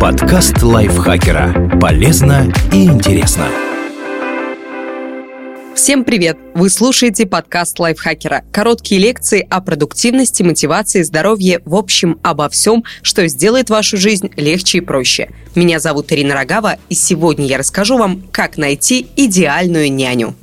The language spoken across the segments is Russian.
Подкаст лайфхакера. Полезно и интересно. Всем привет! Вы слушаете подкаст лайфхакера. Короткие лекции о продуктивности, мотивации, здоровье, в общем, обо всем, что сделает вашу жизнь легче и проще. Меня зовут Ирина Рогава, и сегодня я расскажу вам, как найти идеальную няню.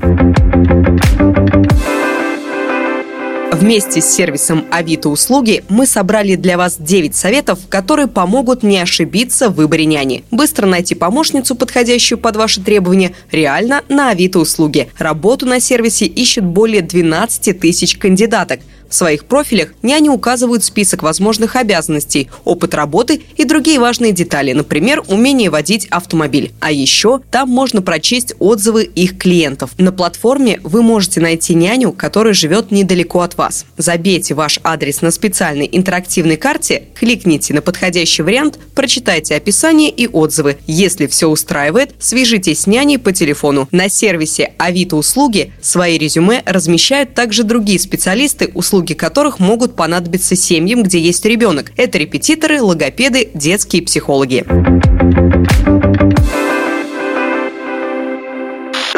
Вместе с сервисом Авито услуги мы собрали для вас 9 советов, которые помогут не ошибиться в выборе няни. Быстро найти помощницу, подходящую под ваши требования, реально на Авито услуги. Работу на сервисе ищет более 12 тысяч кандидаток – в своих профилях няни указывают список возможных обязанностей, опыт работы и другие важные детали, например, умение водить автомобиль. А еще там можно прочесть отзывы их клиентов. На платформе вы можете найти няню, которая живет недалеко от вас. Забейте ваш адрес на специальной интерактивной карте, кликните на подходящий вариант, прочитайте описание и отзывы. Если все устраивает, свяжитесь с няней по телефону. На сервисе Авито услуги свои резюме размещают также другие специалисты услуги услуги которых могут понадобиться семьям, где есть ребенок. Это репетиторы, логопеды, детские психологи.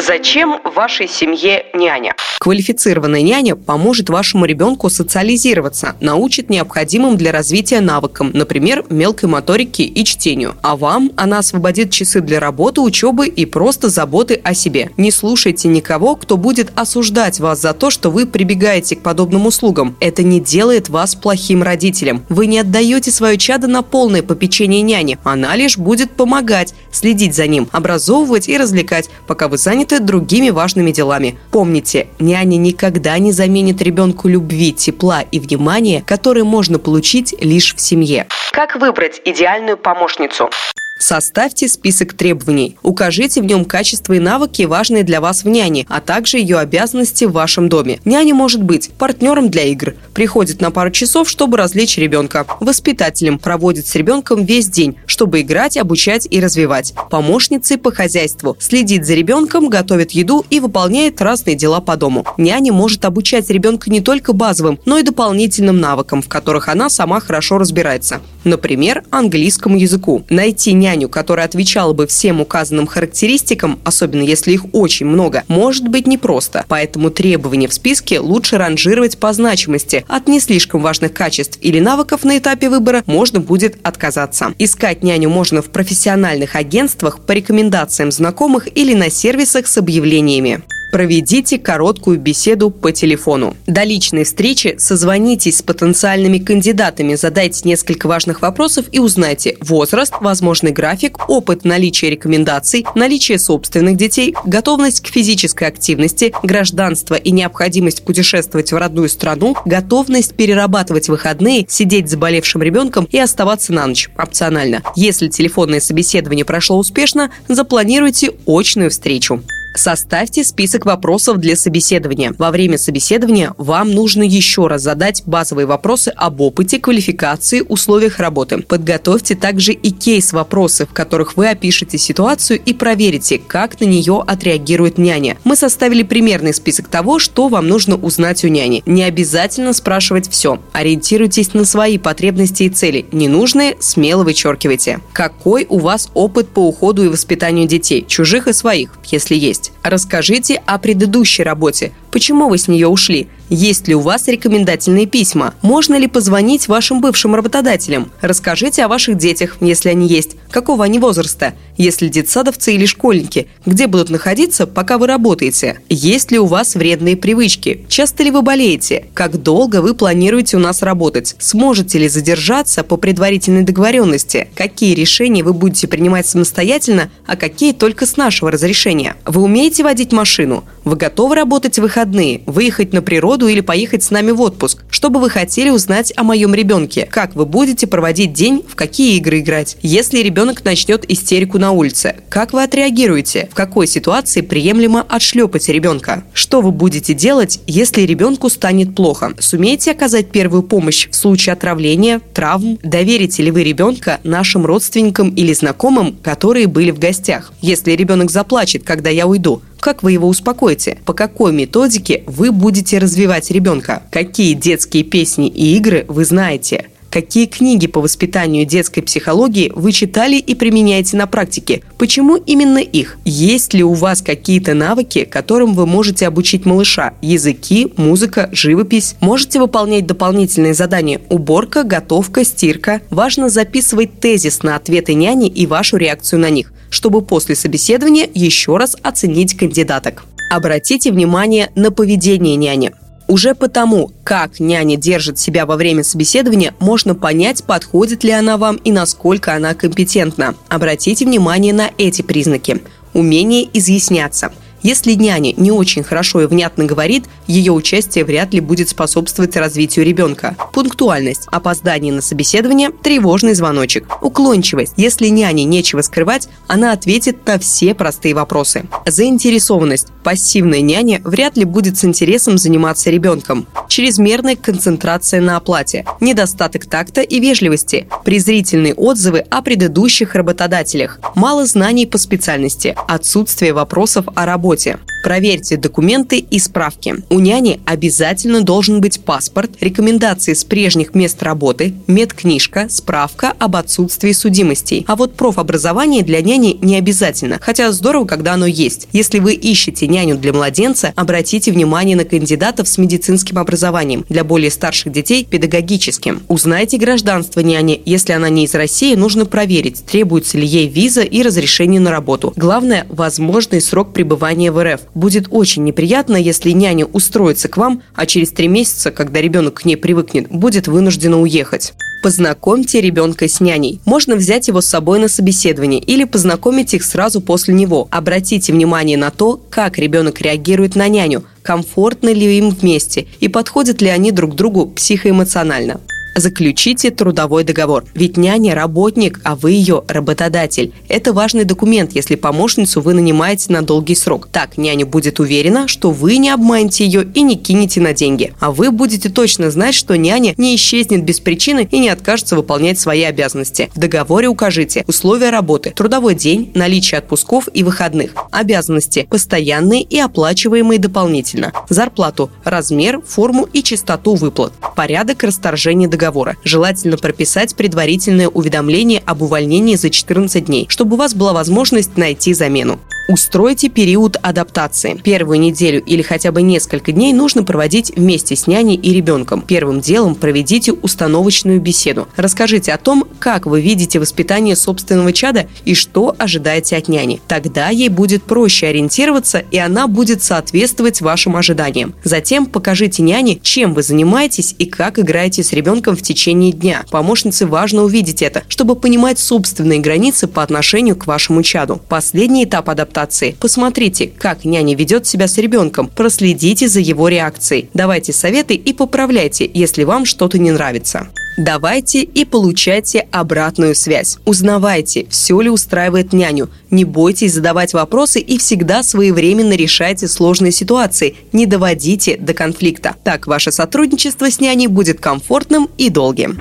Зачем вашей семье няня? Квалифицированная няня поможет вашему ребенку социализироваться, научит необходимым для развития навыкам, например, мелкой моторике и чтению. А вам она освободит часы для работы, учебы и просто заботы о себе. Не слушайте никого, кто будет осуждать вас за то, что вы прибегаете к подобным услугам. Это не делает вас плохим родителем. Вы не отдаете свое чадо на полное попечение няни. Она лишь будет помогать, следить за ним, образовывать и развлекать, пока вы заняты заняты другими важными делами. Помните, няня никогда не заменит ребенку любви, тепла и внимания, которые можно получить лишь в семье. Как выбрать идеальную помощницу? Составьте список требований. Укажите в нем качества и навыки, важные для вас в няне, а также ее обязанности в вашем доме. Няня может быть партнером для игр, приходит на пару часов, чтобы развлечь ребенка, воспитателем, проводит с ребенком весь день, чтобы играть, обучать и развивать, помощницей по хозяйству, следит за ребенком, готовит еду и выполняет разные дела по дому. Няня может обучать ребенка не только базовым, но и дополнительным навыкам, в которых она сама хорошо разбирается. Например, английскому языку. Найти няню, которая отвечала бы всем указанным характеристикам, особенно если их очень много, может быть непросто. Поэтому требования в списке лучше ранжировать по значимости. От не слишком важных качеств или навыков на этапе выбора можно будет отказаться. Искать няню можно в профессиональных агентствах по рекомендациям знакомых или на сервисах с объявлениями проведите короткую беседу по телефону. До личной встречи созвонитесь с потенциальными кандидатами, задайте несколько важных вопросов и узнайте возраст, возможный график, опыт наличия рекомендаций, наличие собственных детей, готовность к физической активности, гражданство и необходимость путешествовать в родную страну, готовность перерабатывать выходные, сидеть с заболевшим ребенком и оставаться на ночь, опционально. Если телефонное собеседование прошло успешно, запланируйте очную встречу. Составьте список вопросов для собеседования. Во время собеседования вам нужно еще раз задать базовые вопросы об опыте, квалификации, условиях работы. Подготовьте также и кейс-вопросы, в которых вы опишете ситуацию и проверите, как на нее отреагирует няня. Мы составили примерный список того, что вам нужно узнать у няни. Не обязательно спрашивать все. Ориентируйтесь на свои потребности и цели. Ненужные смело вычеркивайте. Какой у вас опыт по уходу и воспитанию детей, чужих и своих, если есть? Расскажите о предыдущей работе. Почему вы с нее ушли? Есть ли у вас рекомендательные письма? Можно ли позвонить вашим бывшим работодателям? Расскажите о ваших детях, если они есть. Какого они возраста? Если детсадовцы или школьники? Где будут находиться, пока вы работаете? Есть ли у вас вредные привычки? Часто ли вы болеете? Как долго вы планируете у нас работать? Сможете ли задержаться по предварительной договоренности? Какие решения вы будете принимать самостоятельно, а какие только с нашего разрешения? Вы умеете водить машину? Вы готовы работать в выходные? Выехать на природу природу или поехать с нами в отпуск. Что бы вы хотели узнать о моем ребенке? Как вы будете проводить день? В какие игры играть? Если ребенок начнет истерику на улице, как вы отреагируете? В какой ситуации приемлемо отшлепать ребенка? Что вы будете делать, если ребенку станет плохо? Сумеете оказать первую помощь в случае отравления, травм? Доверите ли вы ребенка нашим родственникам или знакомым, которые были в гостях? Если ребенок заплачет, когда я уйду, как вы его успокоите? По какой методике вы будете развивать ребенка? Какие детские песни и игры вы знаете? Какие книги по воспитанию детской психологии вы читали и применяете на практике? Почему именно их? Есть ли у вас какие-то навыки, которым вы можете обучить малыша? Языки, музыка, живопись? Можете выполнять дополнительные задания? Уборка, готовка, стирка? Важно записывать тезис на ответы няни и вашу реакцию на них, чтобы после собеседования еще раз оценить кандидаток. Обратите внимание на поведение няни. Уже потому, как няня держит себя во время собеседования, можно понять, подходит ли она вам и насколько она компетентна. Обратите внимание на эти признаки. Умение изъясняться – если няня не очень хорошо и внятно говорит, ее участие вряд ли будет способствовать развитию ребенка. Пунктуальность, опоздание на собеседование, тревожный звоночек. Уклончивость. Если няне нечего скрывать, она ответит на все простые вопросы. Заинтересованность. Пассивная няня вряд ли будет с интересом заниматься ребенком. Чрезмерная концентрация на оплате. Недостаток такта и вежливости. Презрительные отзывы о предыдущих работодателях. Мало знаний по специальности. Отсутствие вопросов о работе работе. Проверьте документы и справки. У няни обязательно должен быть паспорт, рекомендации с прежних мест работы, медкнижка, справка об отсутствии судимостей. А вот профобразование для няни не обязательно, хотя здорово, когда оно есть. Если вы ищете няню для младенца, обратите внимание на кандидатов с медицинским образованием, для более старших детей – педагогическим. Узнайте гражданство няни. Если она не из России, нужно проверить, требуется ли ей виза и разрешение на работу. Главное – возможный срок пребывания в РФ. Будет очень неприятно, если няня устроится к вам, а через три месяца, когда ребенок к ней привыкнет, будет вынуждена уехать. Познакомьте ребенка с няней. Можно взять его с собой на собеседование или познакомить их сразу после него. Обратите внимание на то, как ребенок реагирует на няню, комфортно ли им вместе и подходят ли они друг другу психоэмоционально. Заключите трудовой договор. Ведь няня – работник, а вы ее работодатель. Это важный документ, если помощницу вы нанимаете на долгий срок. Так няня будет уверена, что вы не обманете ее и не кинете на деньги. А вы будете точно знать, что няня не исчезнет без причины и не откажется выполнять свои обязанности. В договоре укажите условия работы, трудовой день, наличие отпусков и выходных, обязанности постоянные и оплачиваемые дополнительно, зарплату, размер, форму и частоту выплат, порядок расторжения договора договора. Желательно прописать предварительное уведомление об увольнении за 14 дней, чтобы у вас была возможность найти замену. Устройте период адаптации. Первую неделю или хотя бы несколько дней нужно проводить вместе с няней и ребенком. Первым делом проведите установочную беседу. Расскажите о том, как вы видите воспитание собственного чада и что ожидаете от няни. Тогда ей будет проще ориентироваться, и она будет соответствовать вашим ожиданиям. Затем покажите няне, чем вы занимаетесь и как играете с ребенком в течение дня. Помощнице важно увидеть это, чтобы понимать собственные границы по отношению к вашему чаду. Последний этап адаптации адаптации. Посмотрите, как няня ведет себя с ребенком, проследите за его реакцией. Давайте советы и поправляйте, если вам что-то не нравится. Давайте и получайте обратную связь. Узнавайте, все ли устраивает няню. Не бойтесь задавать вопросы и всегда своевременно решайте сложные ситуации. Не доводите до конфликта. Так ваше сотрудничество с няней будет комфортным и долгим.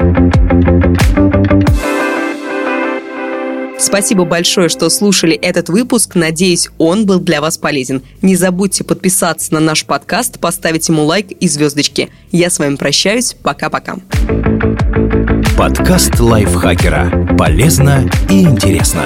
Спасибо большое, что слушали этот выпуск. Надеюсь, он был для вас полезен. Не забудьте подписаться на наш подкаст, поставить ему лайк и звездочки. Я с вами прощаюсь. Пока-пока. Подкаст лайфхакера. Полезно и интересно.